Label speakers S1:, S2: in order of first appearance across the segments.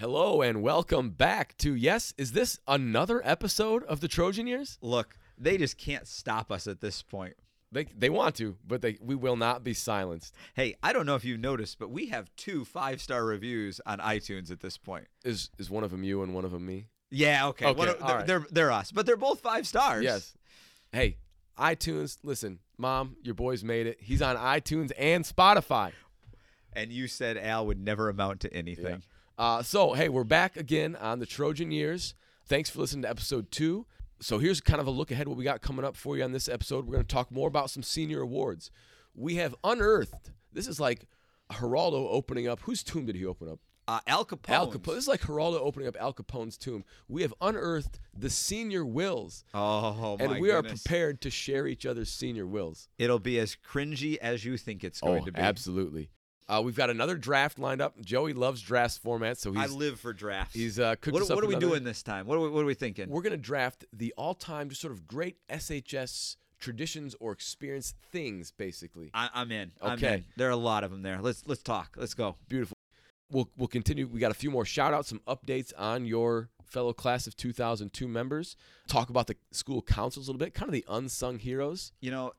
S1: Hello and welcome back to yes, is this another episode of the Trojan Years?
S2: Look, they just can't stop us at this point.
S1: They they want to, but they we will not be silenced.
S2: Hey, I don't know if you've noticed, but we have two five star reviews on iTunes at this point.
S1: Is is one of them you and one of them me?
S2: Yeah, okay.
S1: Okay,
S2: of- they're,
S1: right.
S2: they're they're us, but they're both five stars.
S1: Yes. Hey, iTunes, listen, mom, your boy's made it. He's on iTunes and Spotify.
S2: And you said Al would never amount to anything.
S1: Uh, so, hey, we're back again on the Trojan Years. Thanks for listening to episode two. So, here's kind of a look ahead what we got coming up for you on this episode. We're going to talk more about some senior awards. We have unearthed, this is like Geraldo opening up. Whose tomb did he open up?
S2: Uh, Al Capone.
S1: Al Capone. This is like Geraldo opening up Al Capone's tomb. We have unearthed the senior wills,
S2: Oh my
S1: and we are prepared to share each other's senior wills.
S2: It'll be as cringy as you think it's going
S1: oh,
S2: to be.
S1: absolutely. Uh, we've got another draft lined up. Joey loves draft format, so he's, I
S2: live for drafts.
S1: he's uh,
S2: what what are we
S1: another-
S2: doing this time? What are we, what are we thinking?
S1: We're gonna draft the all-time just sort of great SHS traditions or experience things, basically.
S2: I, I'm in. I'm
S1: Okay.
S2: in. There are a lot of them there. Let's let's talk. Let's go.
S1: Beautiful. We'll we'll continue. We got a few more shout outs, some updates on your fellow class of 2002 members. Talk about the school councils a little bit, kind of the unsung heroes.
S2: you know,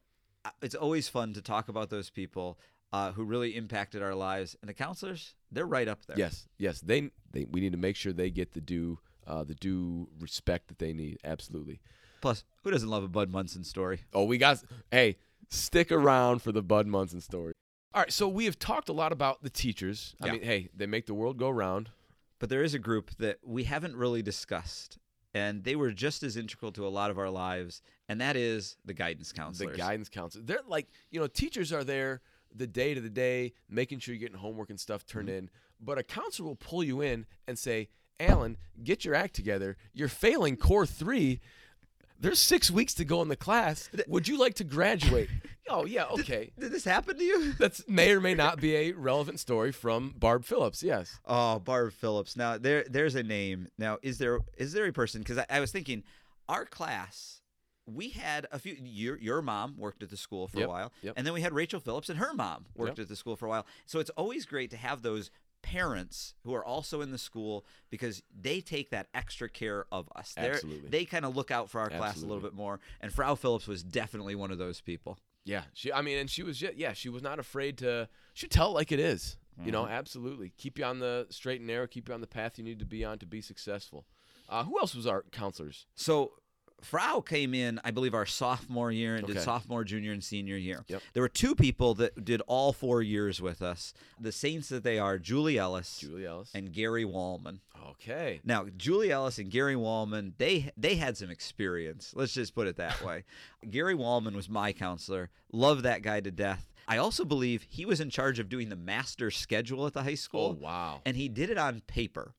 S2: uh, it's always fun to talk about those people uh, who really impacted our lives. And the counselors, they're right up there.
S1: Yes, yes. They they we need to make sure they get the due uh, the due respect that they need. Absolutely.
S2: Plus, who doesn't love a Bud Munson story?
S1: Oh, we got. Hey, stick around for the Bud Munson story. All right, so we have talked a lot about the teachers. I
S2: Yeah.
S1: mean, hey, they make the world go round.
S2: But there is a group that we haven't really discussed. And they were just as integral to a lot of our lives, and that is the guidance counselors.
S1: The guidance counselor. They're like, you know, teachers are there the day to the day, making sure you're getting homework and stuff turned
S2: Mm-hmm.
S1: in. But a counselor will pull you in and say, Alan, get your act together. You're failing core three. There's six weeks to go in the class. Would you like to graduate? oh, yeah, okay.
S2: Did this happen to you?
S1: That's may or may not be a relevant story from Barb Phillips. Yes.
S2: Oh, Barb Phillips. Now there, there's a name. Now, is there is there a person? Because I, I was thinking, our class, we had a few. Your your mom worked at the school for
S1: Yep,
S2: a while,
S1: yep.
S2: and then we had Rachel Phillips and her mom worked
S1: Yep.
S2: at the school for a while. So it's always great to have those parents who are also in the school because they take that extra care of us. They're-
S1: Absolutely.
S2: They kind of look out for our class a little bit more. And Frau Phillips was definitely one of those people.
S1: Yeah, she. I mean, and she was. Yeah, she was not afraid to. She tell it like it is. You know, absolutely. Keep you on the straight and narrow. Keep you on the path you need to be on to be successful. Uh, who else was our counselors?
S2: So Frau came in, I believe, our sophomore year and did sophomore, junior, and senior year.
S1: Yep.
S2: There were two people that did all four years with us. The Saints that they are, Julie Ellis
S1: Julie Ellis.
S2: and Gary Wallman.
S1: okay.
S2: Now, Julie Ellis and Gary Wallman, they they had some experience. Let's just put it that way. Gary Wallman was my counselor. Love that guy to death. I also believe he was in charge of doing the master schedule at the high school.
S1: Oh wow.
S2: and he did it on paper.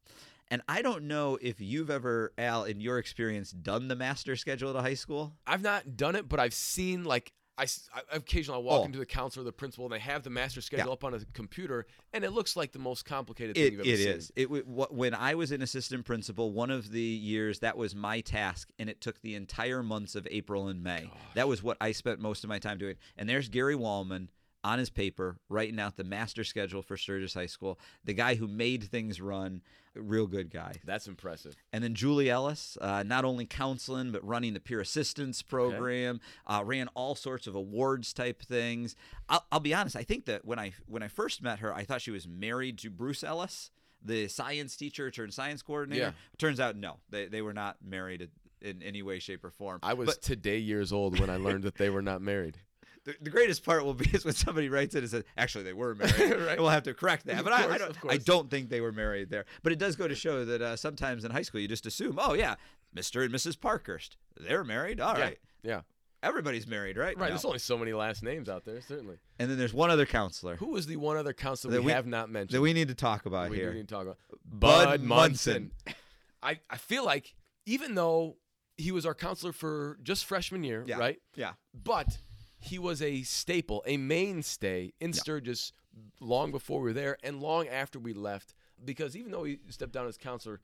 S2: And I don't know if you've ever, Al, in your experience, done the master schedule at a high school.
S1: I've not done it, but I've seen like I occasionally I walk
S2: Oh.
S1: into the counselor, or the principal, and they have the master schedule
S2: Yeah.
S1: up on a computer, and it looks like the most complicated
S2: It,
S1: thing you've ever
S2: it
S1: seen.
S2: is. It wh- when I was an assistant principal, one of the years that was my task, and it took the entire months of April and May. That was what I spent most of my time doing. And there's Gary Wallman on his paper writing out the master schedule for Sturgis High School. The guy who made things run, real good guy.
S1: That's impressive.
S2: And then Julie Ellis, uh, not only counseling but running the peer assistance program, uh, ran all sorts of awards type things. I'll, I'll be honest. I think that when I when I first met her, I thought she was married to Bruce Ellis, the science teacher turned science coordinator.
S1: Yeah.
S2: Turns out, no, they they were not married in any way, shape, or form.
S1: I was
S2: But
S1: today years old when I learned that they were not married.
S2: the, the greatest part will be is when somebody writes it and says, "Actually, they were married."
S1: Right.
S2: We'll have to correct that.
S1: Of
S2: but I,
S1: course,
S2: I, don't,
S1: of
S2: I don't think they were married there. But it does go to show that uh, sometimes in high school you just assume, "Oh yeah, Mr. and Mrs. Parkhurst, they're married. All right,
S1: Yeah. Yeah.
S2: everybody's married, right?"
S1: Right. There's only so many last names out there, certainly.
S2: And then there's one other counselor
S1: Who was the one other counselor
S2: That
S1: we,
S2: we-
S1: have not mentioned?
S2: that we need to talk about
S1: here. we
S2: here.
S1: need to talk about
S2: Bud
S1: Bud
S2: Munson.
S1: Munson. I, I feel like even though he was our counselor for just freshman year,
S2: Yeah.
S1: right?
S2: Yeah.
S1: But he was a staple, a mainstay in Sturgis long before we were there and long after we left. Because even though he stepped down as counselor,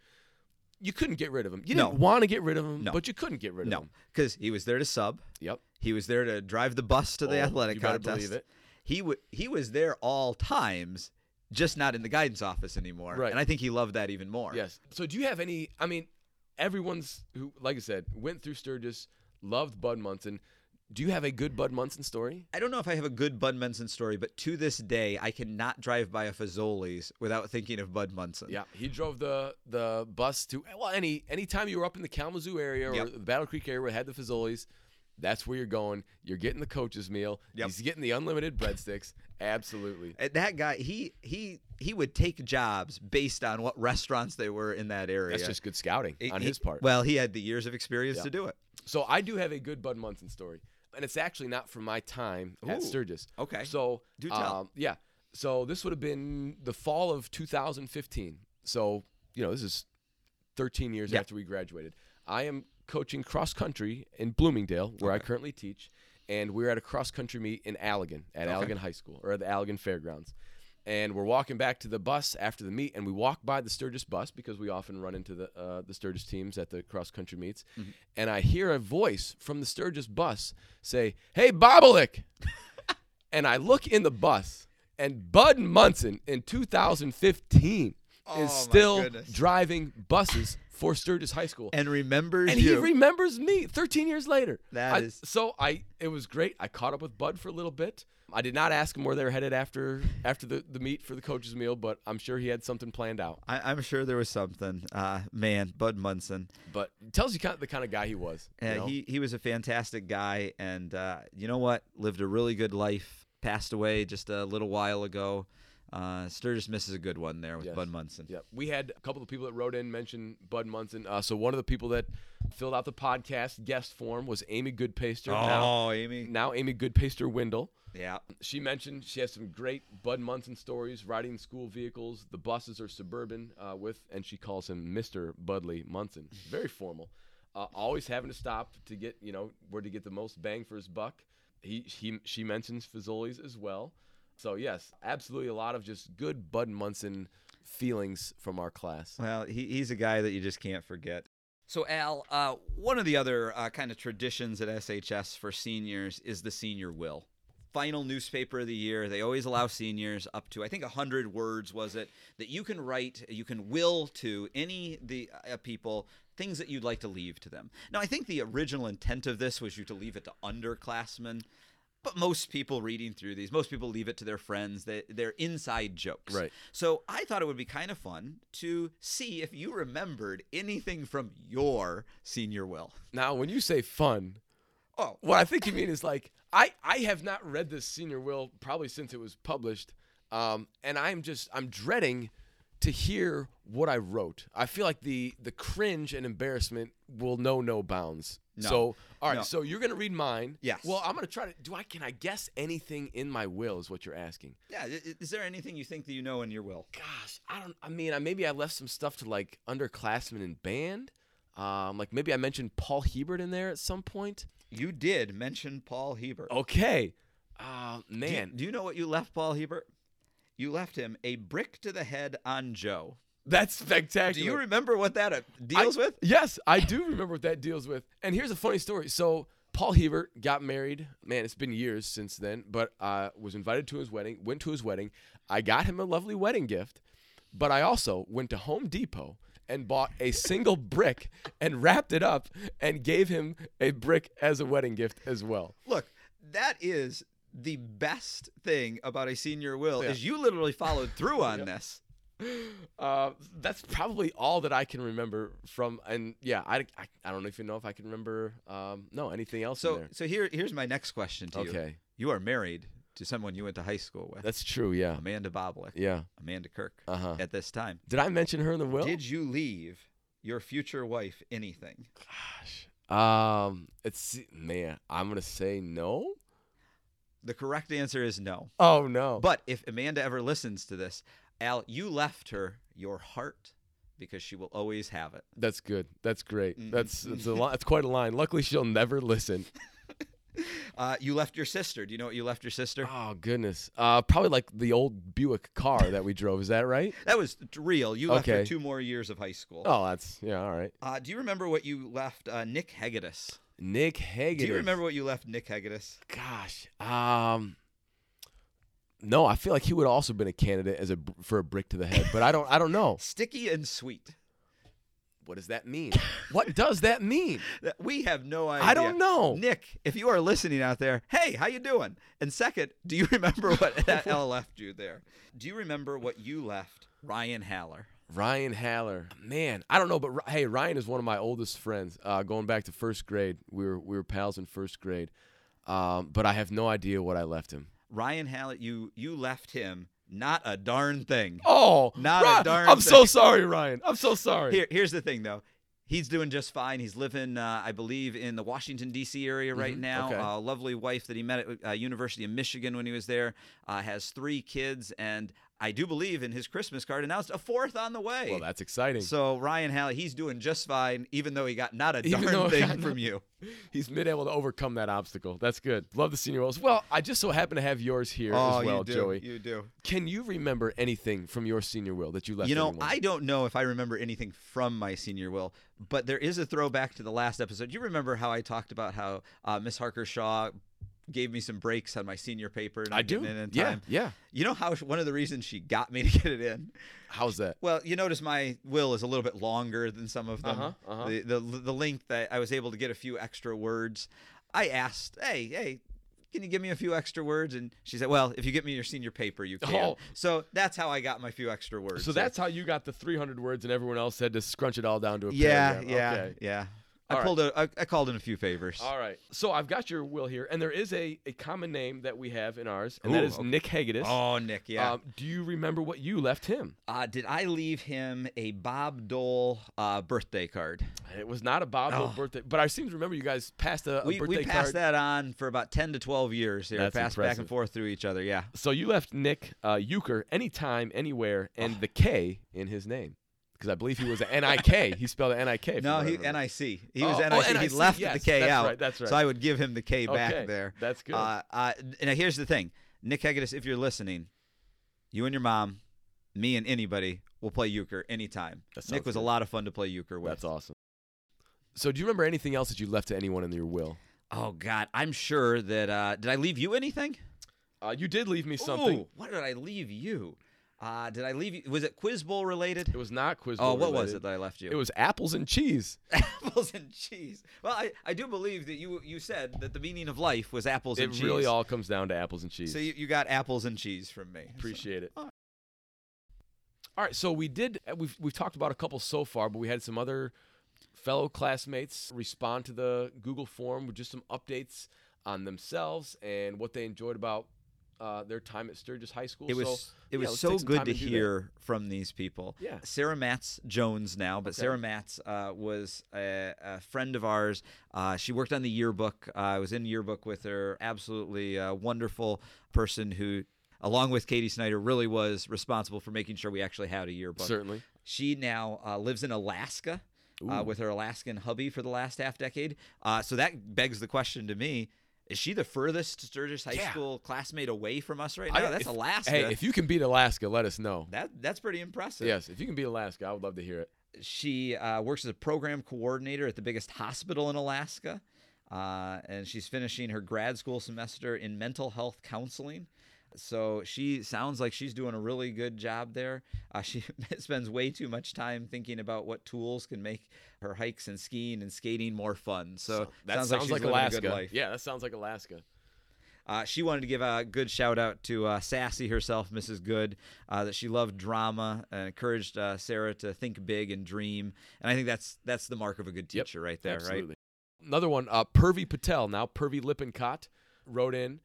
S1: you couldn't get rid of him. You didn't want to get rid of him,
S2: No.
S1: but you couldn't get rid of
S2: No,
S1: him.
S2: because he was there to sub.
S1: Yep.
S2: He was there to drive the bus to the
S1: Oh,
S2: athletic
S1: you
S2: contest.
S1: believe it.
S2: He w- he was there all times, just not in the guidance office anymore.
S1: Right.
S2: And I think he loved that even more.
S1: Yes. So do you have any? I mean, everyone's who, like I said, went through Sturgis, loved Bud Munson. Do you have a good Bud Munson story?
S2: I don't know if I have a good Bud Munson story, but to this day, I cannot drive by a Fazoli's without thinking of Bud Munson.
S1: Yeah, he drove the the bus to well any anytime you were up in the Kalamazoo area or
S2: Yep.
S1: the Battle Creek area where it had the Fazoli's, that's where you're going. You're getting the coach's meal.
S2: Yep.
S1: He's getting the unlimited breadsticks. Absolutely.
S2: And That guy, he he he would take jobs based on what restaurants they were in that area.
S1: That's just good scouting
S2: He-
S1: on
S2: he-
S1: his part.
S2: Well, he had the years of experience
S1: Yeah.
S2: to do it.
S1: So I do have a good Bud Munson story, and it's actually not from my time at
S2: Ooh,
S1: Sturgis.
S2: okay.
S1: So
S2: Do tell.
S1: Um, yeah. So this would have been the fall of 2015. So you know this is 13 years
S2: Yeah.
S1: after we graduated. I am coaching cross country in Bloomingdale, where I currently teach, and we're at a cross country meet in Allegan at
S2: Okay.
S1: Allegan High School or at the Allegan Fairgrounds. And we're walking back to the bus after the meet, and we walk by the Sturgis bus because we often run into the uh, the Sturgis teams at the cross country meets.
S2: Mm-hmm.
S1: And I hear a voice from the Sturgis bus say, "Hey, Bobolick!" and I look in the bus, and Bud Munson in 2015
S2: Oh,
S1: is still driving buses for Sturgis High School.
S2: And remembers
S1: And
S2: you.
S1: he remembers me 13 years later.
S2: That
S1: I-
S2: is-
S1: so I it was great. I caught up with Bud for a little bit. I did not ask him where they were headed after after the, the meet for the coach's meal, but I'm sure he had something planned out.
S2: I, I'm sure there was something. Uh, man, Bud Munson.
S1: But tells you kind of the kind of guy he was. you
S2: Uh,
S1: know?
S2: he he was a fantastic guy, and uh, you know what? Lived a really good life. Passed away just a little while ago. Uh, Sturgis misses a good one there with
S1: Yes.
S2: Bud Munson.
S1: Yep. We had a couple of people that wrote in mentioned Bud Munson. Uh, so one of the people that filled out the podcast guest form was Amy Goodpaster. now,
S2: Oh, Amy.
S1: now Amy Goodpaster Windle.
S2: Yeah.
S1: She mentioned she has some great Bud Munson stories riding school vehicles. The buses are suburban uh, with, and she calls him Mr. Budley Munson. Very formal. Uh, always having to stop to get, you know, where to get the most bang for his buck. He, he she mentions Fazoli's as well. So yes, absolutely a lot of just good Bud Munson feelings from our class.
S2: Well, he, he's a guy that you just can't forget. So, Al, uh, one of the other uh, kind of traditions at SHS for seniors is the senior will. Final newspaper of the year. They always allow seniors up to, I think, 100 words, was it, that you can write, you can will to any the uh, people things that you'd like to leave to them. Now, I think the original intent of this was you to leave it to underclassmen. But most people reading through these, most people leave it to their friends. They, they're inside jokes.
S1: Right.
S2: So I thought it would be kind of fun to see if you remembered anything from your senior will.
S1: Now, when you say fun,
S2: Oh,
S1: what I think you mean is like I I have not read this senior will probably since it was published, um, and I'm just I'm dreading to hear what I wrote. I feel like the the cringe and embarrassment will know no bounds.
S2: No.
S1: So all right,
S2: No.
S1: so you're gonna read mine.
S2: Yes.
S1: Well, I'm gonna try to. Do I can I guess anything in my will? Is what you're asking?
S2: yeah. Is there anything you think that you know in your will?
S1: Gosh, I don't. I mean, I, maybe I left some stuff to like underclassmen in band. Um, like maybe I mentioned Paul Hebert in there at some point.
S2: You did mention Paul Hebert.
S1: Okay. Uh,
S2: Do you-
S1: man,
S2: do you know what you left Paul Hebert? You left him a brick to the head on Joe.
S1: that's spectacular.
S2: Do you remember what that uh, deals
S1: I-
S2: with?
S1: Yes, I do remember what that deals with. And here's a funny story. So Paul Hebert got married. Man, it's been years since then, but uh, was invited to his wedding. Went to his wedding. I got him a lovely wedding gift, but I also went to Home Depot and bought a single brick and wrapped it up and gave him a brick as a wedding gift as well.
S2: Look, that is the best thing about a senior will
S1: Yeah.
S2: is you literally followed through on this.
S1: Uh, that's probably all that I can remember from. And yeah, I, I, I don't even know if I can remember. Um, no, anything else in
S2: So,
S1: there.
S2: so here, here's my next question to you.
S1: Okay,
S2: You are married to someone you went to high school with,
S1: that's true. Yeah,
S2: Amanda Boblik,
S1: yeah.
S2: Amanda Kirk.
S1: Uh huh.
S2: At this time,
S1: Did I mention her in the will?
S2: did you leave your future wife anything?
S1: Gosh. Um, it's man. I'm gonna say no.
S2: The correct answer is no.
S1: Oh no.
S2: But if Amanda ever listens to this, Al, you left her your heart because she will always have it.
S1: that's good. That's great.
S2: Mhm.
S1: That's that's a lot. That's quite a line. Luckily, she'll never listen.
S2: Uh, you left your sister. Do you know what you left your sister?
S1: Oh goodness. Uh, probably like the old Buick car that we drove. Is that right?
S2: That was real. You left her two more years of high school.
S1: Oh, that's yeah. All right.
S2: Uh, do you remember what you left uh, Nick Hegedus?
S1: Nick Hagen.
S2: Do you remember what you left Nick Hegedus?
S1: Gosh. Um. No, I feel like he would have also been a candidate as a for a brick to the head, but I don't. I don't know.
S2: Sticky and sweet.
S1: What does that mean? what does that mean?
S2: We have no idea.
S1: I don't know.
S2: Nick, if you are listening out there, hey, how you doing? And second, do you remember what that L left you there? Do you remember what you left Ryan Haller?
S1: Ryan Haller, man, I don't know, but hey, Ryan is one of my oldest friends. Uh, going back to first grade, we were we were pals in first grade, um, but I have no idea what I left him.
S2: Ryan Haller, you you left him not a darn thing.
S1: Oh,
S2: Not a darn
S1: I'm so sorry, Ryan. I'm so sorry.
S2: Here, here's the thing, though. He's doing just fine. He's living, uh, I believe, in the Washington D.C. area right
S1: Mhm,
S2: now.
S1: okay.
S2: A lovely wife that he met at uh, University of Michigan when he was there. Uh, has three kids, and I do believe in his Christmas card announced a fourth on the way.
S1: Well, that's exciting.
S2: so Ryan Haller, he's doing just fine, even though he got not a
S1: Even
S2: darn thing from you.
S1: He's been able to overcome that obstacle. That's good. Love the senior roles. Well, I just so happen to have yours here
S2: oh,
S1: as well,
S2: you do,
S1: Joey.
S2: you do.
S1: Can you remember anything from your senior will that you left?
S2: You know,
S1: anyone?
S2: I don't know if I remember anything from my senior will, but there is a throwback to the last episode. You remember how I talked about how uh, Miss Harker Shaw gave me some breaks on my senior paper? Not
S1: I do.
S2: getting it in
S1: Yeah,
S2: time?
S1: yeah.
S2: You know how one of the reasons she got me to get it in?
S1: How's that?
S2: Well, you notice my will is a little bit longer than some of them.
S1: Uh-huh, uh-huh.
S2: The, the the length that I was able to get a few extra words. I asked, "Hey, hey, can you give me a few extra words?" And she said, "Well, if you get me your senior paper, you can."
S1: Oh.
S2: So that's how I got my few extra words.
S1: So that's how you got the 300 words, and everyone else had to scrunch it all down to a
S2: yeah,
S1: paragraph.
S2: yeah,
S1: Okay.
S2: yeah.
S1: All
S2: I
S1: right.
S2: pulled a, I, I called in a few favors.
S1: All right. So I've got your will here, and there is a, a common name that we have in ours, and that
S2: Ooh,
S1: is
S2: okay.
S1: Nick Hegedus.
S2: Oh, Nick, yeah.
S1: Um, do you remember what you left him?
S2: uh, did I leave him a Bob Dole uh, birthday card?
S1: It was not a Bob Dole
S2: Oh.
S1: birthday, but I seem to remember you guys passed a, a
S2: We,
S1: birthday
S2: we passed
S1: card.
S2: that on for about 10 to 12 years. They were
S1: That's
S2: passed back and forth through each other, yeah.
S1: So you left Nick uh, Euchre anytime, anywhere, and
S2: Oh.
S1: the K in his name. Because I believe he was N I K. he spelled it N-I-K.
S2: No,
S1: from what I
S2: he. NIC. He was
S1: Oh,
S2: NIC.
S1: oh,
S2: he left
S1: yes,
S2: the K
S1: that's
S2: out.
S1: right, that's right.
S2: So I would give him the K back there.
S1: That's good.
S2: Uh, uh, now here's the thing, Nick Hegedus, if you're listening, you and your mom, me and anybody will play euchre anytime. Nick was a lot of fun to play euchre with.
S1: That's awesome. So do you remember anything else that you left to anyone in your will?
S2: Oh God, I'm sure that. Uh, did I leave you anything?
S1: Uh, you did leave me something.
S2: Ooh, what did I leave you? Uh, did I leave you? Was it Quiz Bowl related?
S1: It was not quiz. Bowl.
S2: Oh,
S1: Bowl
S2: what was it that I left you?
S1: It was apples and cheese.
S2: apples and cheese. Well, I, I do believe that you you said that the meaning of life was apples
S1: It
S2: and cheese.
S1: really all comes down to apples and cheese.
S2: So you, you got apples and cheese from me. So-
S1: Appreciate it.
S2: All right.
S1: All right, so we did. We've we've talked about a couple so far, but we had some other fellow classmates respond to the Google form with just some updates on themselves and what they enjoyed about uh, their time at Sturgis High School.
S2: It was
S1: so,
S2: it was
S1: let's
S2: so good to
S1: do that.
S2: hear from these people.
S1: Yeah.
S2: Sarah Matz Jones now, but
S1: Okay.
S2: Sarah Matz uh, was a, a friend of ours. Uh, she worked on the yearbook. Uh, I was in yearbook with her. Absolutely uh, wonderful person who, along with Katie Snyder, really was responsible for making sure we actually had a yearbook.
S1: Certainly.
S2: She now uh, lives in Alaska uh, with her Alaskan hubby for the last half decade. Uh, so that begs the question to me. Is she the furthest Sturgis High
S1: Yeah.
S2: School classmate away from us right
S1: I-
S2: now? That's
S1: if-
S2: Alaska.
S1: Hey, if you can beat Alaska, let us know.
S2: that that's pretty impressive.
S1: Yes, if you can beat Alaska, I would love to hear it.
S2: She uh, works as a program coordinator at the biggest hospital in Alaska, uh, and she's finishing her grad school semester in mental health counseling. So she sounds like she's doing a really good job there. Uh, she spends way too much time thinking about what tools can make her hikes and skiing and skating more fun. So,
S1: that
S2: sounds,
S1: sounds,
S2: like, she's
S1: like Alaska. Yeah, that sounds like Alaska.
S2: Uh, she wanted to give a good shout out to uh, Sassy herself, Mrs. Good, uh, that she loved drama and encouraged uh, Sarah to think big and dream. And I think that's that's the mark of a good
S1: Yep,
S2: teacher right there, right?
S1: Another one, uh, Purvi Patel, now Purvi Lippincott, wrote in.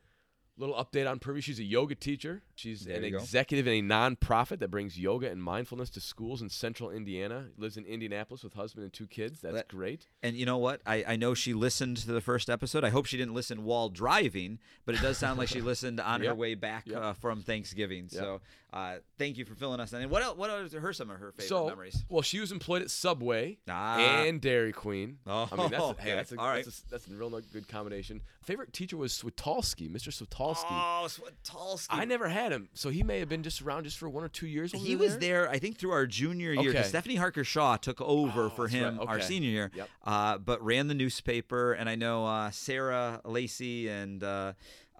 S1: Little update on Purvi. She's a yoga teacher. She's
S2: There
S1: an
S2: go.
S1: executive in a nonprofit that brings yoga and mindfulness to schools in central Indiana. Lives in Indianapolis with husband and two kids. That's
S2: That-
S1: great.
S2: And you know what? I, I know she listened to the first episode. I hope she didn't listen while driving, but it does sound like she listened on her way back
S1: Yep.
S2: uh, from Thanksgiving.
S1: Yep.
S2: So uh, thank you for filling us in. And what else, what are her some of her favorite
S1: so,
S2: memories?
S1: well, she was employed at Subway
S2: Ah.
S1: and Dairy Queen.
S2: Oh,
S1: I mean, that's a,
S2: okay.
S1: hey, that's a,
S2: All right.
S1: that's, a, that's a real good combination. Favorite teacher was Switolsky, Mr. Switolsky.
S2: Oh, Swatolsky.
S1: I never had him, so he may have been just around just for one or two years.
S2: He was there, I think, through our junior year.
S1: Okay.
S2: Stephanie Harker Shaw took over
S1: Oh,
S2: for
S1: that's right.
S2: him our senior year,
S1: Yep.
S2: uh, but ran the newspaper. And I know uh, Sarah Lacey and uh,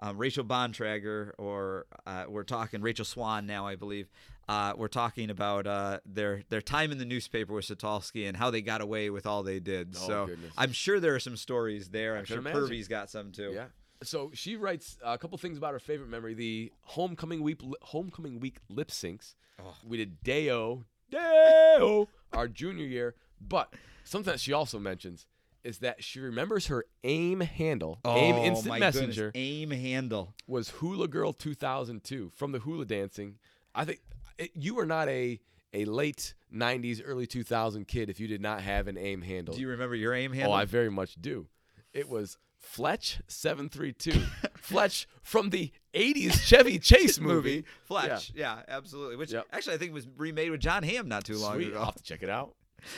S2: um, Rachel Bontrager, or uh, we're talking Rachel Swan now, I believe. Uh, we're talking about uh, their their time in the newspaper with Satulski and how they got away with all they did.
S1: Oh,
S2: so
S1: goodness.
S2: I'm sure there are some stories there. I'm sure
S1: imagine.
S2: Purvi's got some too.
S1: Yeah. So she writes a couple things about her favorite memory: the homecoming week, homecoming week lip syncs.
S2: Oh.
S1: We did Deo, Deo, our junior year. But something that she also mentions is that she remembers her AIM handle, AIM
S2: Oh,
S1: Instant
S2: my
S1: Messenger,
S2: Goodness. AIM handle.
S1: was Hula Girl 2002 from the hula dancing. I think it, you are not a a late 90s, early 2000 kid if you did not have an AIM handle.
S2: Do you remember your AIM handle? Oh.
S1: I very much do. It was Fletch seven three two. Fletch from the '80s Chevy Chase movie.
S2: Fletch. Yeah, absolutely. Which
S1: Yep.
S2: actually I think was remade with Jon Hamm not too long
S1: Sweet.
S2: ago.
S1: I'll have to check it out.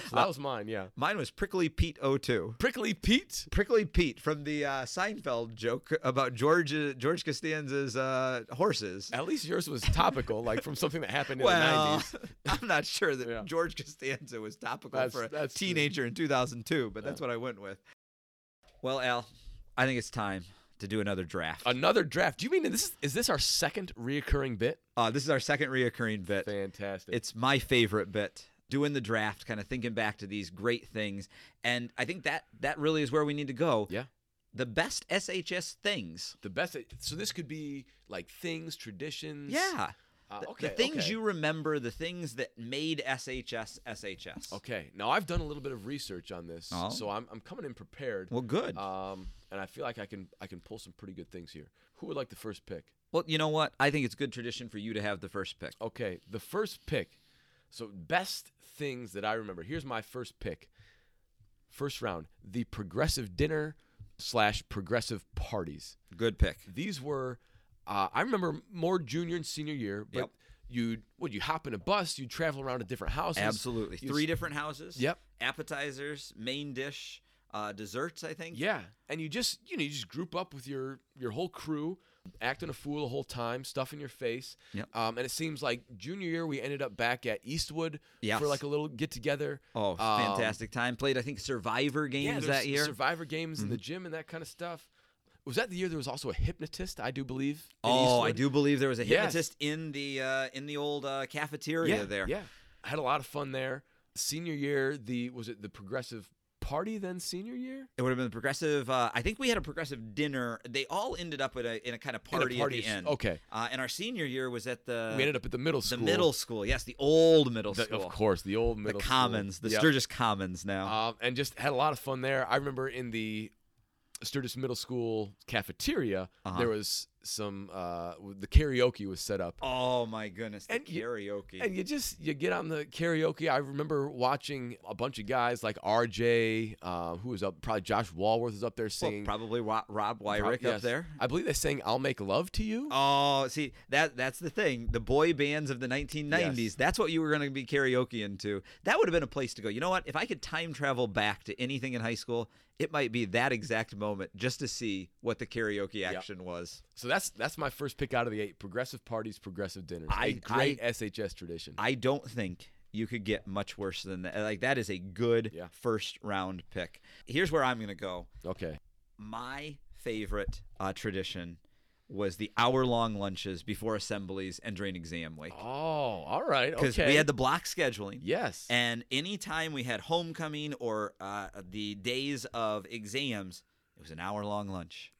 S1: So that was mine. Yeah.
S2: Mine was Prickly Pete 02.
S1: Prickly Pete.
S2: Prickly Pete from the uh, Seinfeld joke about George uh, George Costanza's uh, horses.
S1: At least yours was topical, like from something that happened in
S2: Well,
S1: the '90s.
S2: I'm not sure that
S1: Yeah.
S2: George Costanza was topical
S1: That's-
S2: for a
S1: that's true.
S2: teenager in 2002, but that's what I went with. Well, Al, I think it's time to do another draft.
S1: Another draft. Do you mean this is is this our second reoccurring bit?
S2: Uh, this is our second reoccurring bit.
S1: Fantastic.
S2: It's my favorite bit. Doing the draft, kind of thinking back to these great things, and I think that that really is where we need to go.
S1: yeah.
S2: The best SHS things.
S1: The best. So this could be like things, traditions.
S2: Yeah.
S1: Uh,
S2: The-
S1: okay.
S2: the things
S1: okay.
S2: you remember, the things that made SHS SHS.
S1: Okay. Now I've done a little bit of research on this,
S2: Oh.
S1: so I'm I'm coming in prepared.
S2: Well, good.
S1: Um, and I feel like I can I can pull some pretty good things here. Who would like the first pick?
S2: well, you know what? I think it's good tradition for you to have the first pick.
S1: Okay, the first pick. So best things that I remember. Here's my first pick. First round, the progressive dinner slash progressive parties.
S2: Good pick.
S1: These were, uh, I remember more junior and senior year, but
S2: Yep.
S1: you'd would you hop in a bus, you'd travel around to different houses.
S2: Absolutely.
S1: You
S2: Three different houses.
S1: Yep.
S2: Appetizers, main dish, uh, desserts. I think.
S1: Yeah, and you just you know you just group up with your your whole crew, acting a fool the whole time, stuff in your face.
S2: Yep.
S1: Um, and it seems like junior year we ended up back at Eastwood
S2: Yes.
S1: for like a little get together.
S2: Oh,
S1: Um,
S2: fantastic time. Played I think Survivor games
S1: yeah,
S2: that year. Mm-hmm.
S1: Survivor games in the gym and that kind of stuff. Was that the year there was also a hypnotist? I do believe.
S2: oh, I do believe there was a
S1: Yes.
S2: hypnotist in the uh, in the old uh, cafeteria
S1: Yeah,
S2: there.
S1: Yeah, I had a lot of fun there. Senior year, the was it the progressive party then? Senior year.
S2: It would have been progressive. Uh, I think we had a progressive dinner. They all ended up at a, in a kind of party,
S1: party
S2: at the end.
S1: okay.
S2: Uh, and our senior year was at the
S1: we ended up at the middle school.
S2: the middle school. Yes, the old middle
S1: The-
S2: school.
S1: of course, the old
S2: the
S1: school.
S2: Commons, the
S1: Yep.
S2: Sturgis Commons now.
S1: um, and just had a lot of fun there. I remember in the Sturgis Middle School cafeteria,
S2: Uh-huh.
S1: there was some uh, the karaoke was set up.
S2: oh my goodness, the
S1: and you-
S2: karaoke.
S1: And you just you get on the karaoke. I remember watching a bunch of guys like RJ, uh, who was up, probably Josh Walworth was up there
S2: Well,
S1: singing.
S2: probably Rob, Rob Wyrick
S1: yes.
S2: up there.
S1: I believe they sang "I'll Make Love to You."
S2: Oh, see that that's the thing. The boy bands of the 1990s.
S1: Yes.
S2: That's what you were going to be karaoke into. That would have been a place to go. You know what? If I could time travel back to anything in high school, it might be that exact moment just to see what the karaoke action was.
S1: So that's that's my first pick out of the eight: progressive parties, progressive dinners.
S2: I-
S1: a great SHS tradition.
S2: I don't think you could get much worse than that. Like that is a good
S1: Yeah.
S2: first round pick. Here's where I'm going to go.
S1: okay.
S2: My favorite uh, tradition was the hour-long lunches before assemblies and during exam week.
S1: Oh, all right.
S2: Because
S1: Okay.
S2: we had the block scheduling.
S1: yes.
S2: And anytime we had homecoming or uh, the days of exams, it was an hour long lunch.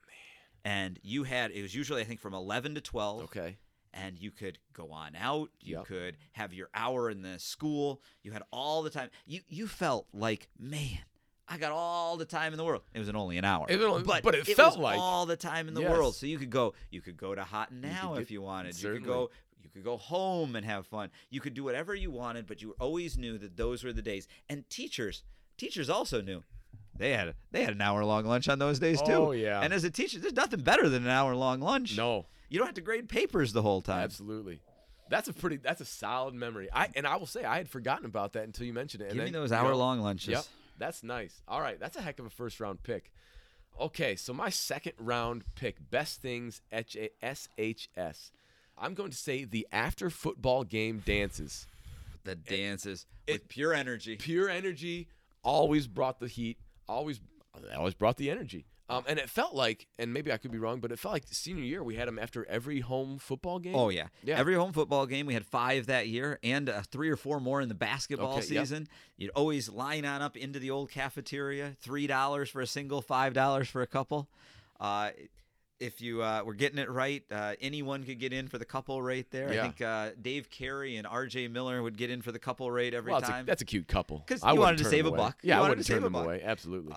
S2: Man. And you had, it was usually, I think, from 11 to 12.
S1: okay.
S2: And you could go on out. You
S1: Yep.
S2: could have your hour in the school. You had all the time. You you felt like, man, I got all the time in the world. It was only an hour.
S1: It was only-
S2: but,
S1: but it felt
S2: was
S1: like-
S2: all the time in the
S1: Yes.
S2: world. So you could go, you could go to Hot
S1: 'n
S2: Now if you wanted. You could go you could go home and have fun. You could do whatever you wanted, but you always knew that those were the days. And teachers, teachers also knew. They had they had an hour long lunch on those days too.
S1: Oh, yeah.
S2: And as a teacher, there's nothing better than an hour long lunch.
S1: No.
S2: You don't have to grade papers the whole time.
S1: Absolutely. That's a pretty. That's a solid memory. I and I will say I had forgotten about that until you mentioned it. And
S2: Give me
S1: then,
S2: those
S1: you know,
S2: hour long lunches.
S1: Yep. That's nice. All right. That's a heck of a first round pick. Okay, so my second round pick, best things H- SHS. I'm going to say the after football game dances.
S2: The dances
S1: it-
S2: with pure energy.
S1: Pure energy always brought the heat. Always, always brought the energy. Um, and it felt like, and maybe I could be wrong, but it felt like senior year we had them after every home football game.
S2: Oh yeah.
S1: Yeah.
S2: Every home football game we had five that year, and uh, three or four more in the basketball
S1: Okay, yep.
S2: season. You'd always line on up into the old cafeteria. Three dollars for a single, five dollars for a couple. Uh, if you uh, were getting it right, uh, anyone could get in for the couple rate there.
S1: Yeah.
S2: I think uh, Dave Carey and R.J. Miller would get in for the couple rate every
S1: well, that's a,
S2: time.
S1: that's a cute couple.
S2: 'Cause
S1: I
S2: you wanted to save
S1: them
S2: a
S1: away.
S2: buck. You
S1: Yeah, I
S2: wanted
S1: wouldn't
S2: to
S1: turn
S2: save a
S1: them
S2: buck.
S1: away. Absolutely.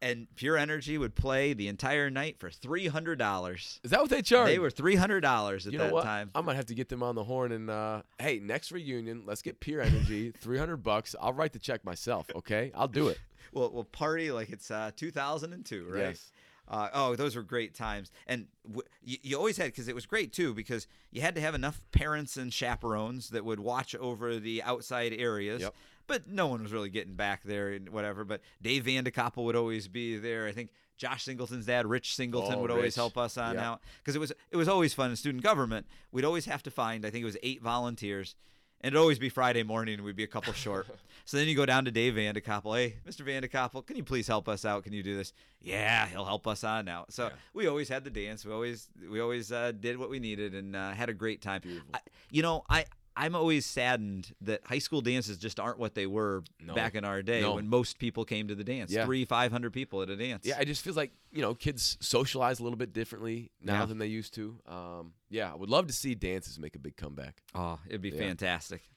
S2: And Pure Energy would play the entire night for three hundred dollars.
S1: Is that what they charge?
S2: They were three hundred dollars at
S1: You know
S2: that
S1: what?
S2: time.
S1: I might have to get them on the horn and uh, hey, next reunion, let's get Pure Energy, three hundred bucks. I'll write the check myself. Okay, I'll do it.
S2: We'll, we'll party like it's uh, 2002, right?
S1: Yes.
S2: Uh, oh, those were great times, and w- you, you always had because it was great too because you had to have enough parents and chaperones that would watch over the outside areas.
S1: Yep.
S2: But no one was really getting back there and whatever. But Dave Vandekoppel would always be there. I think Josh Singleton's dad, Rich Singleton,
S1: Oh,
S2: would always help us on
S1: Yep.
S2: out because it was it was always fun in student government. We'd always have to find I think it was eight volunteers. And it'd always be Friday morning, and we'd be a couple short. so then you go down to Dave Vandekoppel. Hey, Mr. Vandekoppel, can you please help us out? Can you do this? Yeah, he'll help us on now. So
S1: Yeah.
S2: we always had the dance. We always we always uh, did what we needed and uh, had a great time. I, you know, I I'm always saddened that high school dances just aren't what they were
S1: No.
S2: back in our day
S1: No.
S2: when most people came to the dance.
S1: Yeah.
S2: Three, five hundred people at a dance.
S1: Yeah, it just feels like you know kids socialize a little bit differently now
S2: Yeah.
S1: than they used to. Um, yeah, I would love to see dances make a big comeback.
S2: Oh, it'd be
S1: Yeah.
S2: fantastic.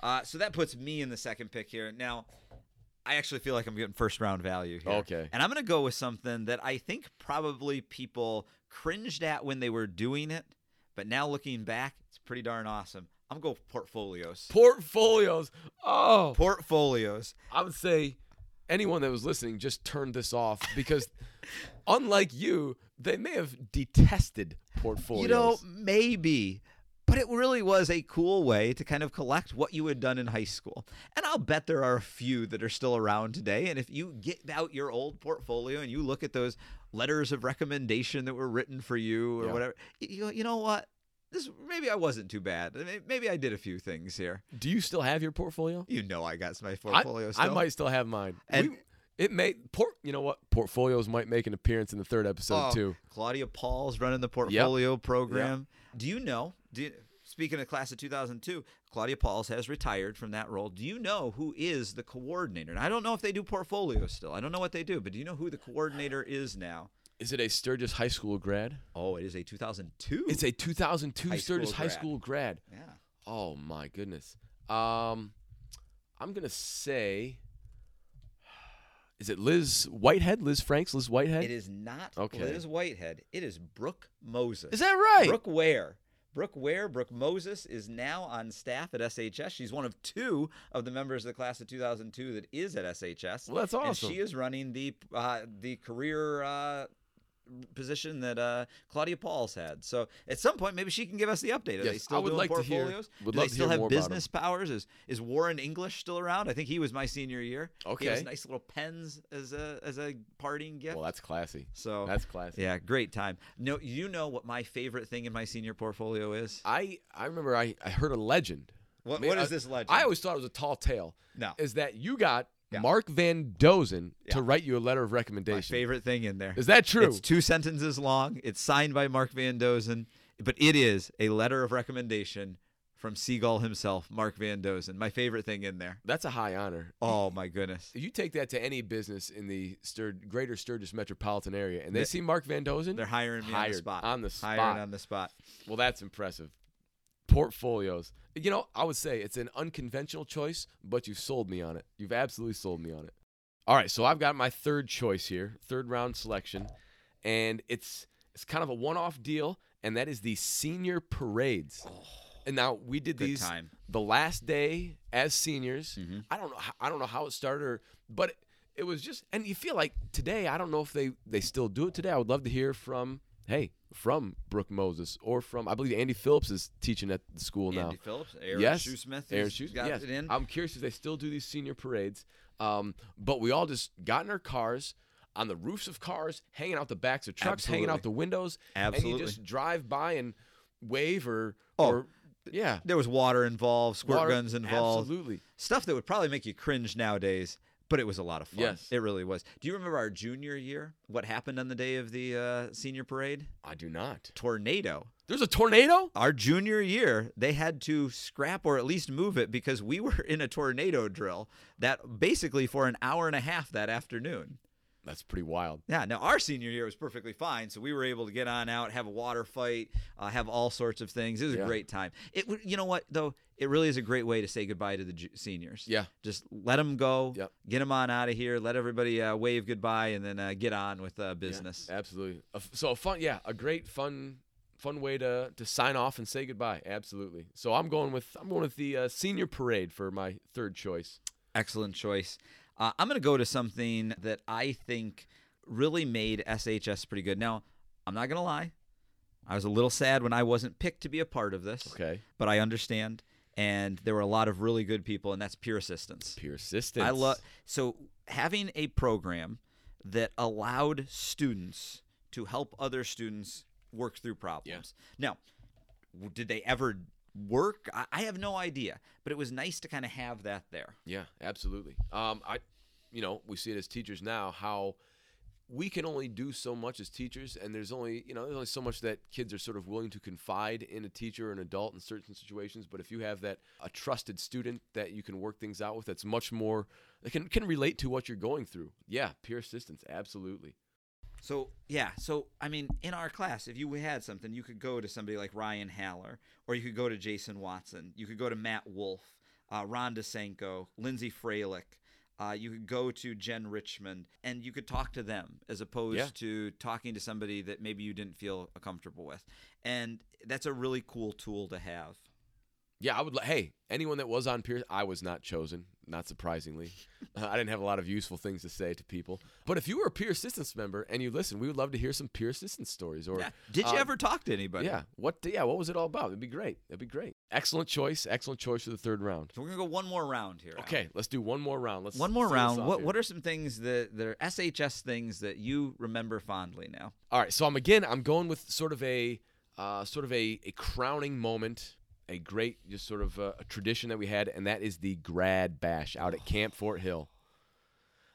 S2: Uh, so that puts me in the second pick here. Now, I actually feel like I'm getting first round value here.
S1: Okay.
S2: And I'm going to go with something that I think probably people cringed at when they were doing it, but now looking back, it's pretty darn awesome. I'm going to go portfolios.
S1: Portfolios. Oh,
S2: Portfolios.
S1: I would say anyone that was listening just turned this off because, unlike you, they may have detested portfolios.
S2: You know, maybe. But it really was a cool way to kind of collect what you had done in high school. And I'll bet there are a few that are still around today. And if you get out your old portfolio and you look at those letters of recommendation that were written for you or
S1: Yeah.
S2: whatever, you you know what? This maybe I wasn't too bad. Maybe I did a few things here.
S1: do you still have your portfolio?
S2: You know, I got my
S1: I,
S2: portfolio.
S1: I
S2: still.
S1: might still have mine.
S2: And-
S1: We- it may port. You know what? Portfolios might make an appearance in the third episode
S2: Oh,
S1: too.
S2: Claudia Paul's running the portfolio program. Do you know? Do you, speaking of class of 2002, Claudia Pauls has retired from that role. Do you know who is the coordinator? And I don't know if they do portfolio still. I don't know what they do, but do you know who the coordinator is now?
S1: Is it a Sturgis High School grad?
S2: Oh, it is a 2002.
S1: It's a 2002
S2: High
S1: Sturgis High
S2: grad.
S1: School grad.
S2: yeah.
S1: Oh my goodness. Um, I'm gonna say, is it Liz Whitehead? Liz Franks? Liz Whitehead?
S2: It is not
S1: Okay.
S2: Liz Whitehead. It is Brooke Moses.
S1: Is that right?
S2: Brooke Ware. Brooke Ware, Brooke Moses is now on staff at SHS. She's one of two of the members of the class of 2002 that is at SHS.
S1: Well, that's awesome.
S2: And she is running the uh, the career uh, position that uh, Claudia Pauls had. So at some point, maybe she can give us the update. Are they
S1: Yes,
S2: still
S1: I would
S2: doing
S1: like to hear- would
S2: Do
S1: love
S2: they still have
S1: more about 'em.
S2: business powers? Is is Warren English still around? I think he was my senior year. He has
S1: Okay.
S2: nice little pens as a as a parting gift.
S1: well, that's classy.
S2: so
S1: That's classy.
S2: yeah, great time. No, you know what my favorite thing in my senior portfolio is?
S1: I I remember I, I heard a legend.
S2: What,
S1: mean,
S2: what is
S1: I-
S2: this legend?
S1: I always thought it was a tall tale.
S2: No.
S1: Is that you got
S2: Yeah.
S1: Mark Van Dozen to write you a letter of
S2: my
S1: recommendation?
S2: favorite thing in there.
S1: Is that true?
S2: It's two sentences long. It's signed by Mark Van Dozen, but it is a letter of recommendation from Seagull himself, Mark Van Dozen. My favorite thing in there.
S1: That's a high honor.
S2: Oh my goodness.
S1: You take that to any business in the greater Sturgis metropolitan area and they
S2: They-
S1: see Mark Van Dozen,
S2: They're hiring me on the spot.
S1: on the spot.
S2: Hiring on the spot.
S1: well, that's impressive. Portfolios. You know, I would say it's an unconventional choice, but you've sold me on it. You've absolutely sold me on it. All right, so I've got my third choice here, third round selection, and it's it's kind of a one-off deal, and that is the senior parades. and now we did these
S2: time.
S1: the last day as seniors.
S2: Mhm.
S1: I don't know. How, I don't know how it started, or, but it, it was just. And you feel like today. I don't know if they they still do it today. I would love to hear from hey from Brooke Moses or from I believe Andy Phillips is teaching at the school now.
S2: Andy Phillips, Aaron
S1: yes,
S2: Shoesmith,
S1: Aaron Shoes.
S2: got
S1: yes.
S2: it in.
S1: I'm curious if they still do these senior parades. Um, but we all just got in our cars on the roofs of cars, hanging out the backs of trucks, hanging out the windows, and you just drive by and wave or
S2: Oh,
S1: or yeah,
S2: there was water involved, squirt
S1: water-
S2: guns involved,
S1: Absolutely.
S2: stuff that would probably make you cringe nowadays. But it was a lot of fun.
S1: Yes.
S2: It really was. Do you remember our junior year? What happened on the day of the uh, senior parade?
S1: I do not.
S2: Tornado.
S1: There's a tornado?
S2: Our junior year, they had to scrap or at least move it because we were in a tornado drill that basically for an hour and a half that afternoon.
S1: That's pretty wild.
S2: Yeah, now our senior year was perfectly fine, so we were able to get on out, have a water fight, uh, have all sorts of things. It was
S1: Yeah.
S2: a great time. It, you know what though, it really is a great way to say goodbye to the ju- seniors.
S1: Yeah.
S2: just let them go,
S1: Yep.
S2: get them on out of here, let everybody uh, wave goodbye, and then uh, get on with uh,
S1: Yeah,
S2: business.
S1: absolutely. So a fun, yeah, a great fun, fun way to to sign off and say goodbye. Absolutely. So I'm going with I'm going with the uh, senior parade for my third choice.
S2: Excellent choice. Uh, I'm going to go to something that I think really made SHS pretty good. Now, I'm not going to lie. I was a little sad when I wasn't picked to be a part of this,
S1: Okay.
S2: but I understand. And there were a lot of really good people, and that's peer assistance.
S1: Peer assistance.
S2: I love so having a program that allowed students to help other students work through problems. Now, did they ever work? I, I have no idea, but it was nice to kind of have that there.
S1: Yeah, absolutely. Um, I, you know, we see it as teachers now how we can only do so much as teachers, and there's only you know there's only so much that kids are sort of willing to confide in a teacher or an adult in certain situations. But if you have that a trusted student that you can work things out with, that's much more that can can relate to what you're going through. Yeah, peer assistance, absolutely.
S2: So yeah, so I mean, in our class, if you had something, you could go to somebody like Ryan Haller, or you could go to Jason Watson, you could go to Matt Wolf, uh, Ron DeSanko, Lindsay Freilich. Uh, you could go to Jen Richmond, and you could talk to them as opposed
S1: Yeah.
S2: to talking to somebody that maybe you didn't feel comfortable with. And that's a really cool tool to have.
S1: Yeah, I would. Hey, anyone that was on peer, I was not chosen. Not surprisingly, Uh, I didn't have a lot of useful things to say to people. But if you were a peer assistance member and you listen, we would love to hear some peer assistance stories. Or
S2: Yeah. Did you
S1: uh,
S2: ever talk to anybody?
S1: Yeah. What? Yeah. What was it all about? It'd be great. It'd be great. Excellent choice. Excellent choice for the third round.
S2: So we're gonna go one more round here. Alan.
S1: Okay, let's do one more round. Let's
S2: One more round. What
S1: here.
S2: What are some things that that are SHS things that you remember fondly now?
S1: All right. So I'm again. I'm going with sort of a uh, sort of a, a crowning moment, a great just sort of uh, a tradition that we had, and that is the grad bash out at Camp Fort Hill.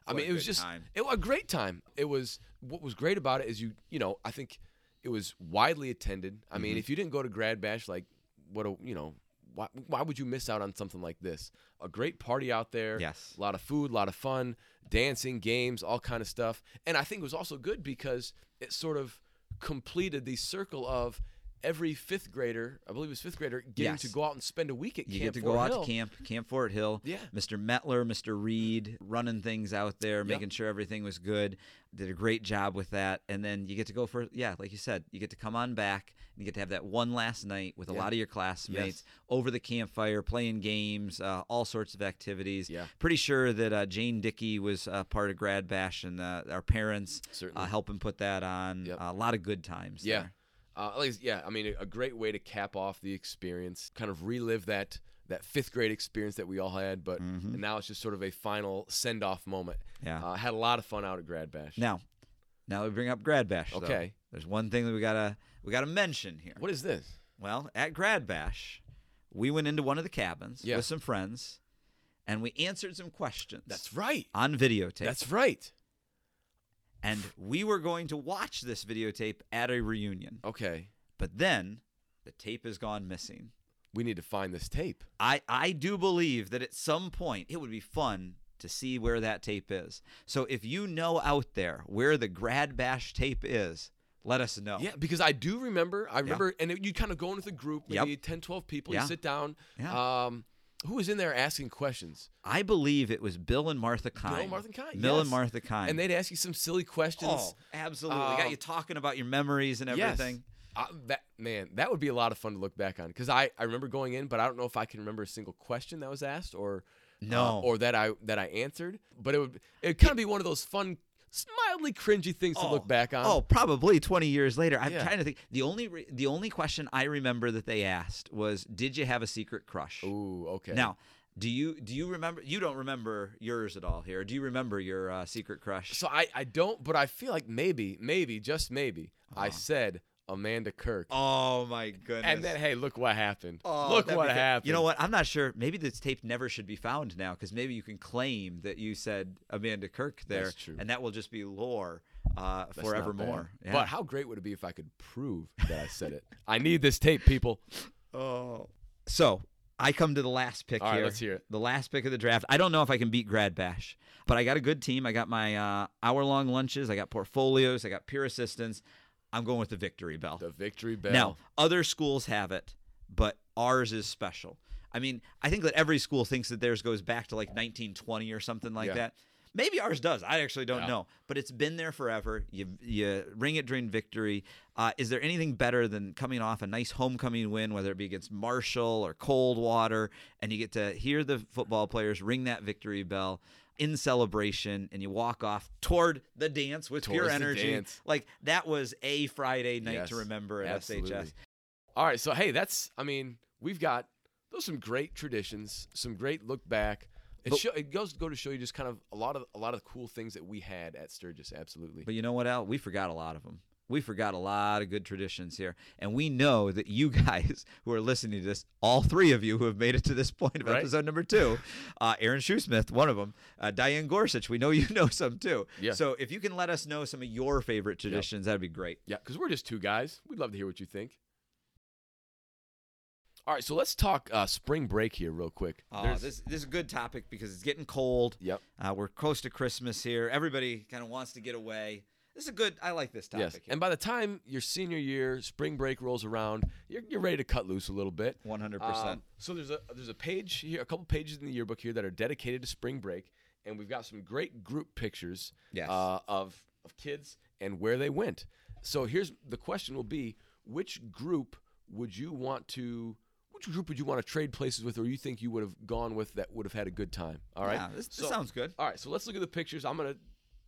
S1: I
S2: What
S1: mean, it was just
S2: time.
S1: it was a great time. It was what was great about it is you you know I think it was widely attended. I
S2: Mm-hmm.
S1: mean, if you didn't go to grad bash, like what a you know. Why, why would you miss out on something like this? A great party out there.
S2: Yes.
S1: A lot of food, a lot of fun, dancing, games, all kind of stuff. And I think it was also good because it sort of completed the circle of every fifth grader, I believe it was fifth grader, getting to go out and spend a week at
S2: You
S1: Camp
S2: get to
S1: Fort
S2: go out
S1: Hill.
S2: to camp, Camp Fort Hill.
S1: Yeah.
S2: Mr. Metler, Mr. Reed, running things out there, making sure everything was good. Did a great job with that. And then you get to go for, yeah, like you said, you get to come on back and you get to have that one last night with a lot of your classmates over the campfire, playing games, uh, all sorts of activities.
S1: Yeah.
S2: Pretty sure that uh, Jane Dickey was uh, part of Grad Bash and uh, our parents uh, helping put that on.
S1: Yep.
S2: A lot of good times.
S1: Yeah.
S2: there.
S1: Uh, like, yeah, I mean, a, a great way to cap off the experience, kind of relive that that fifth grade experience that we all had, but and now it's just sort of a final send off moment.
S2: Mm-hmm. Yeah.
S1: Uh, had a lot of fun out at Grad Bash.
S2: Now, now we bring up Grad Bash. though.
S1: Okay.
S2: There's one thing that we gotta we gotta mention here.
S1: what is this?
S2: Well, at Grad Bash, we went into one of the cabins
S1: Yeah.
S2: with some friends, and we answered some questions.
S1: That's right.
S2: on videotape.
S1: That's right.
S2: And we were going to watch this videotape at a reunion,
S1: Okay.
S2: but then the tape has gone missing.
S1: We need to find this tape.
S2: I I do believe that at some point it would be fun to see where that tape is. So if you know out there where the Grad Bash tape is, let us know.
S1: Yeah, because I do remember. I remember, and you kind of go in with a group,
S2: Yep.
S1: maybe 10, 12 people.
S2: Yeah.
S1: You sit down.
S2: Yeah.
S1: Um, who was in there asking questions?
S2: I believe it was Bill and Martha Kine.
S1: Bill and Martha Kine,
S2: Bill
S1: yes.
S2: and Martha Kine.
S1: And they'd ask you some silly questions.
S2: Oh, absolutely.
S1: Uh,
S2: Got you talking about your memories and
S1: Yes.
S2: everything.
S1: Uh, that man, that would be a lot of fun to look back on because I, I remember going in, but I don't know if I can remember a single question that was asked or uh,
S2: No.
S1: or that I that I answered. But it would it would kind of be one of those fun, mildly cringy things to look back on.
S2: Oh, probably 20 years later. I'm
S1: Yeah.
S2: trying to think. The only re- the only question I remember that they asked was, "Did you have a secret crush?"
S1: Ooh, okay.
S2: Now, do you do you remember? You don't remember yours at all here. Do you remember your uh, secret crush?
S1: so I I don't, but I feel like maybe maybe just maybe I
S2: Uh-huh.
S1: said Amanda Kirk.
S2: Oh my goodness.
S1: and then, hey, look what happened.
S2: Oh,
S1: look what happened.
S2: You know what? I'm not sure. Maybe this tape never should be found now because maybe you can claim that you said Amanda Kirk there,
S1: That's true.
S2: and that will just be lore uh,
S1: That's
S2: forevermore. Yeah.
S1: But how great would it be if I could prove that I said it? I need this tape, people.
S2: oh. So I come to the last pick
S1: All right,
S2: here.
S1: let's hear it.
S2: The last pick of the draft. I don't know if I can beat Grad Bash, but I got a good team. I got my uh, hour-long lunches. I got portfolios. I got peer assistants. I'm going with the Victory Bell.
S1: The victory bell.
S2: Now, other schools have it, but ours is special. I mean, I think that every school thinks that theirs goes back to like 1920 or something like
S1: Yeah.
S2: that. Maybe ours does. I actually don't
S1: Yeah.
S2: know, but it's been there forever. You you ring it during victory. Uh, is there anything better than coming off a nice homecoming win, whether it be against Marshall or Coldwater, and you get to hear the football players ring that victory bell in celebration, and you walk off toward the dance with pure
S1: Towards the
S2: energy. Like that was a Friday night
S1: Yes,
S2: to remember at
S1: absolutely.
S2: SHS.
S1: All right, so hey, that's I mean, we've got those some great traditions, some great look back. It,
S2: But-
S1: show, it goes to go to show you just kind of a lot of a lot of the cool things that we had at Sturgis. Absolutely.
S2: But you know what, Al? We forgot a lot of them. We forgot a lot of good traditions here. And we know that you guys who are listening to this, all three of you who have made it to this point of
S1: Right.
S2: episode number two, uh, Aaron Shoesmith, one of them, uh, Diane Gorsuch, we know you know some too.
S1: Yeah.
S2: So if you can let us know some of your favorite traditions, that'd be great.
S1: Yeah, because we're just two guys. We'd love to hear what you think. All right, so let's talk uh, spring break here, real quick.
S2: Uh, this, this is a good topic because it's getting cold.
S1: Yep.
S2: Uh, we're close to Christmas here. Everybody kind of wants to get away. This is a good, I like this topic.
S1: Yes, and by the time your senior year, spring break rolls around, you're, you're ready to cut loose a little bit.
S2: 100%.
S1: Um, so there's a there's a page here, a couple pages in the yearbook here that are dedicated to spring break, and we've got some great group pictures
S2: Yes.
S1: uh, of of kids and where they went. So here's the question: Will be which group would you want to which group would you want to trade places with, or you think you would have gone with that would have had a good time? All right,
S2: Yeah, this, this
S1: So-
S2: sounds good.
S1: all right, so let's look at the pictures. I'm gonna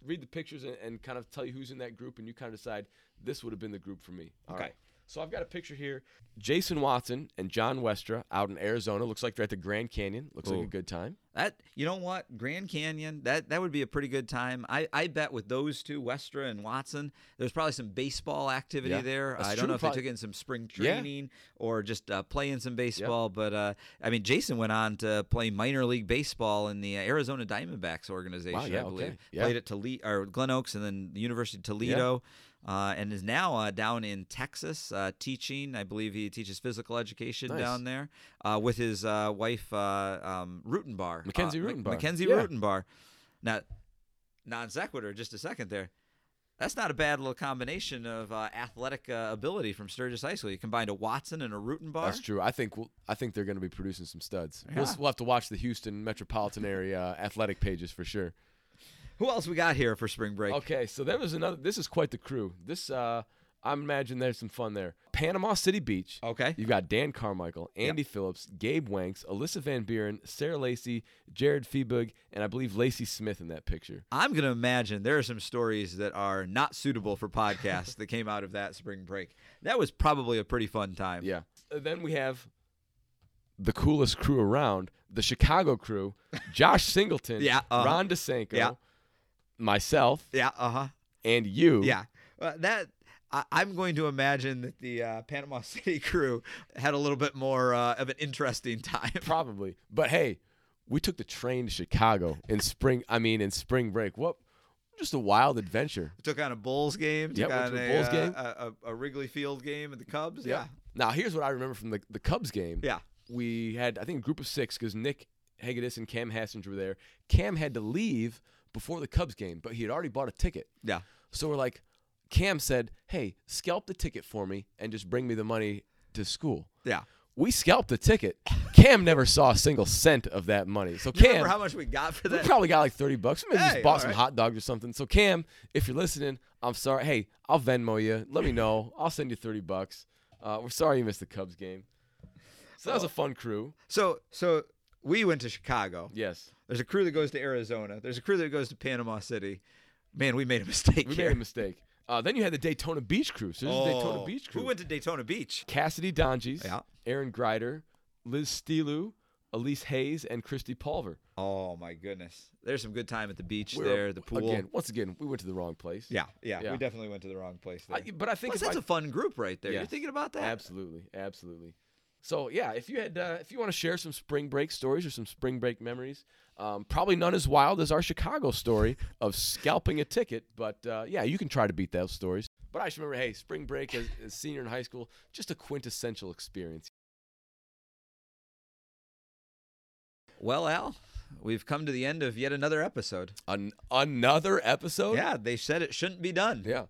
S1: read the pictures and, and kind of tell you who's in that group, and you kind of decide this would have been the group for me. All
S2: Okay.
S1: right. So I've got a picture here: Jason Watson and John Westra out in Arizona. Looks like they're at the Grand Canyon. Looks like a good time.
S2: That you know what, Grand Canyon, that that would be a pretty good time. I, I bet with those two, Westra and Watson, there's probably some baseball activity
S1: Yeah,
S2: there. I don't
S1: true,
S2: know if
S1: probably-
S2: they took in some spring
S1: Yeah.
S2: training or just uh, playing some baseball. But uh, I mean, Jason went on to play minor league baseball in the uh, Arizona Diamondbacks organization,
S1: yeah,
S2: I believe.
S1: okay, yeah.
S2: Played at Toledo or Glen Oaks and then the University of Toledo. Uh, and is now uh, down in Texas uh, teaching. I believe he teaches physical education
S1: Nice.
S2: down there uh, with his uh, wife uh, um, Rutenbar.
S1: Mackenzie Rutenbar.
S2: Mackenzie
S1: Yeah.
S2: Rutenbar. Now, non sequitur, just a second there. That's not a bad little combination of uh, athletic uh, ability from Sturgis High School. You combined a Watson and a Rutenbar.
S1: That's true. I think we'll, I think they're going to be producing some studs. We'll, we'll have to watch the Houston metropolitan area athletic pages for sure.
S2: Who else we got here for spring break?
S1: Okay, so there was another. This is quite the crew. This uh, I imagine there's some fun there. Panama City Beach.
S2: Okay.
S1: You've got Dan Carmichael, Andy Phillips, Gabe Wanks, Alyssa Van Buren, Sarah Lacey, Jared Feebug, and I believe Lacey Smith in that picture.
S2: I'm going to imagine there are some stories that are not suitable for podcasts that came out of that spring break. That was probably a pretty fun time.
S1: Yeah. Uh, then we have the coolest crew around, the Chicago crew, Josh Singleton,
S2: Yeah, uh-huh.
S1: Ron DeSanko,
S2: Yeah.
S1: Myself,
S2: Yeah. Uh huh.
S1: and you.
S2: Yeah. Uh, that. I, I'm going to imagine that the uh, Panama City crew had a little bit more uh, of an interesting time.
S1: Probably. But hey, we took the train to Chicago in spring. I mean, in spring break. What? Just a wild adventure.
S2: took on a Bulls game.
S1: Yep,
S2: Took
S1: went
S2: on
S1: a
S2: a,
S1: Bulls
S2: uh,
S1: game.
S2: A, a, Wrigley Field game at the Cubs. Yeah.
S1: Now here's what I remember from the the Cubs game.
S2: Yeah.
S1: We had I think a group of six because Nick Hegedus and Cam Hassinger were there. Cam had to leave before the Cubs game, but he had already bought a ticket.
S2: Yeah.
S1: So we're like, Cam said, "Hey, scalp the ticket for me and just bring me the money to school."
S2: Yeah.
S1: We scalped the ticket. Cam never saw a single cent of that money. So Cam,
S2: remember how much we got for that?
S1: we probably got like 30 bucks. We Maybe
S2: Hey,
S1: just bought some
S2: right.
S1: hot dogs or something. So Cam, if you're listening, I'm sorry. Hey, I'll Venmo you. Let me know. I'll send you 30 bucks. Uh, we're sorry you missed the Cubs game. So that was a fun crew.
S2: So so we went to Chicago.
S1: Yes.
S2: There's a crew that goes to Arizona. There's a crew that goes to Panama City. Man, we made a mistake
S1: We
S2: here.
S1: made a mistake. Uh, then you had the Daytona Beach crew. So this is Daytona
S2: Oh,
S1: Beach crew.
S2: Who went to Daytona Beach?
S1: Cassidy Donges,
S2: Yeah.
S1: Aaron Greider, Liz Stelu, Elise Hayes and Christy Pulver.
S2: Oh my goodness. There's some good time at the beach
S1: We're-
S2: there, the pool.
S1: Again, once again, we went to the wrong place.
S2: Yeah, yeah,
S1: Yeah.
S2: We definitely went to the wrong place there.
S1: I, but I think
S2: Plus, that's
S1: I-
S2: a fun group right there.
S1: Yeah.
S2: You're thinking about that?
S1: Absolutely, absolutely. So yeah, if you had, uh, if you want to share some spring break stories or some spring break memories, um, probably none as wild as our Chicago story of scalping a ticket, but uh, yeah, you can try to beat those stories. But I just remember, hey, spring break as, as senior in high school, just a quintessential experience.
S2: Well, Al, we've come to the end of yet another episode.
S1: An- another episode.
S2: Yeah, they said it shouldn't be done.
S1: yeah.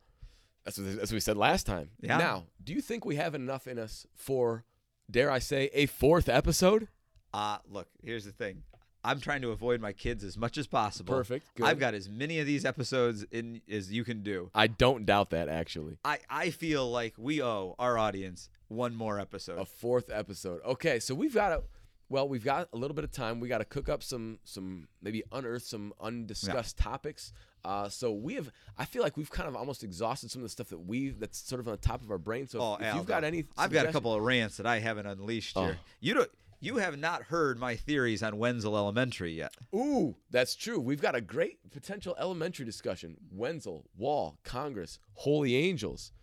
S1: That's what, that's what we said last time.
S2: Yeah.
S1: Now, do you think we have enough in us for, dare I say, a fourth episode?
S2: Uh, look, here's the thing. I'm trying to avoid my kids as much as possible.
S1: Perfect. Good.
S2: I've got as many of these episodes in as you can do.
S1: I don't doubt that actually.
S2: I, I feel like we owe our audience one more episode.
S1: A fourth episode. Okay, so we've got a well, we've got a little bit of time. We got to cook up some some maybe unearth some undiscussed topics. Uh, so we have. I feel like we've kind of almost exhausted some of the stuff that we've that's sort of on the top of our brain. So if-
S2: oh,
S1: if,
S2: Al,
S1: you've got any,
S2: I've got a couple of rants that I haven't unleashed here.
S1: Oh.
S2: You don't. You have not heard my theories on Wenzel Elementary yet.
S1: Ooh, that's true. We've got a great potential elementary discussion. Wenzel, Wall, Congress, Holy Angels.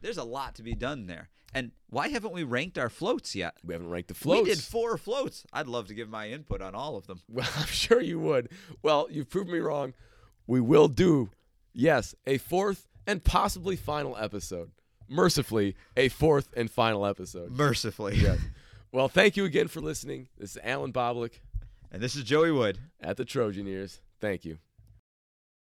S2: There's a lot to be done there. And why haven't we ranked our floats yet?
S1: We haven't ranked the floats.
S2: We did four floats. I'd love to give my input on all of them.
S1: Well, I'm sure you would. Well, you've proved me wrong. We will do, yes, a fourth and possibly final episode. Mercifully, a fourth and final episode.
S2: Mercifully.
S1: Yes. Well, thank you again for listening. This is Alan Boblik
S2: And this is Joey Wood.
S1: at the Trojan Years. Thank you.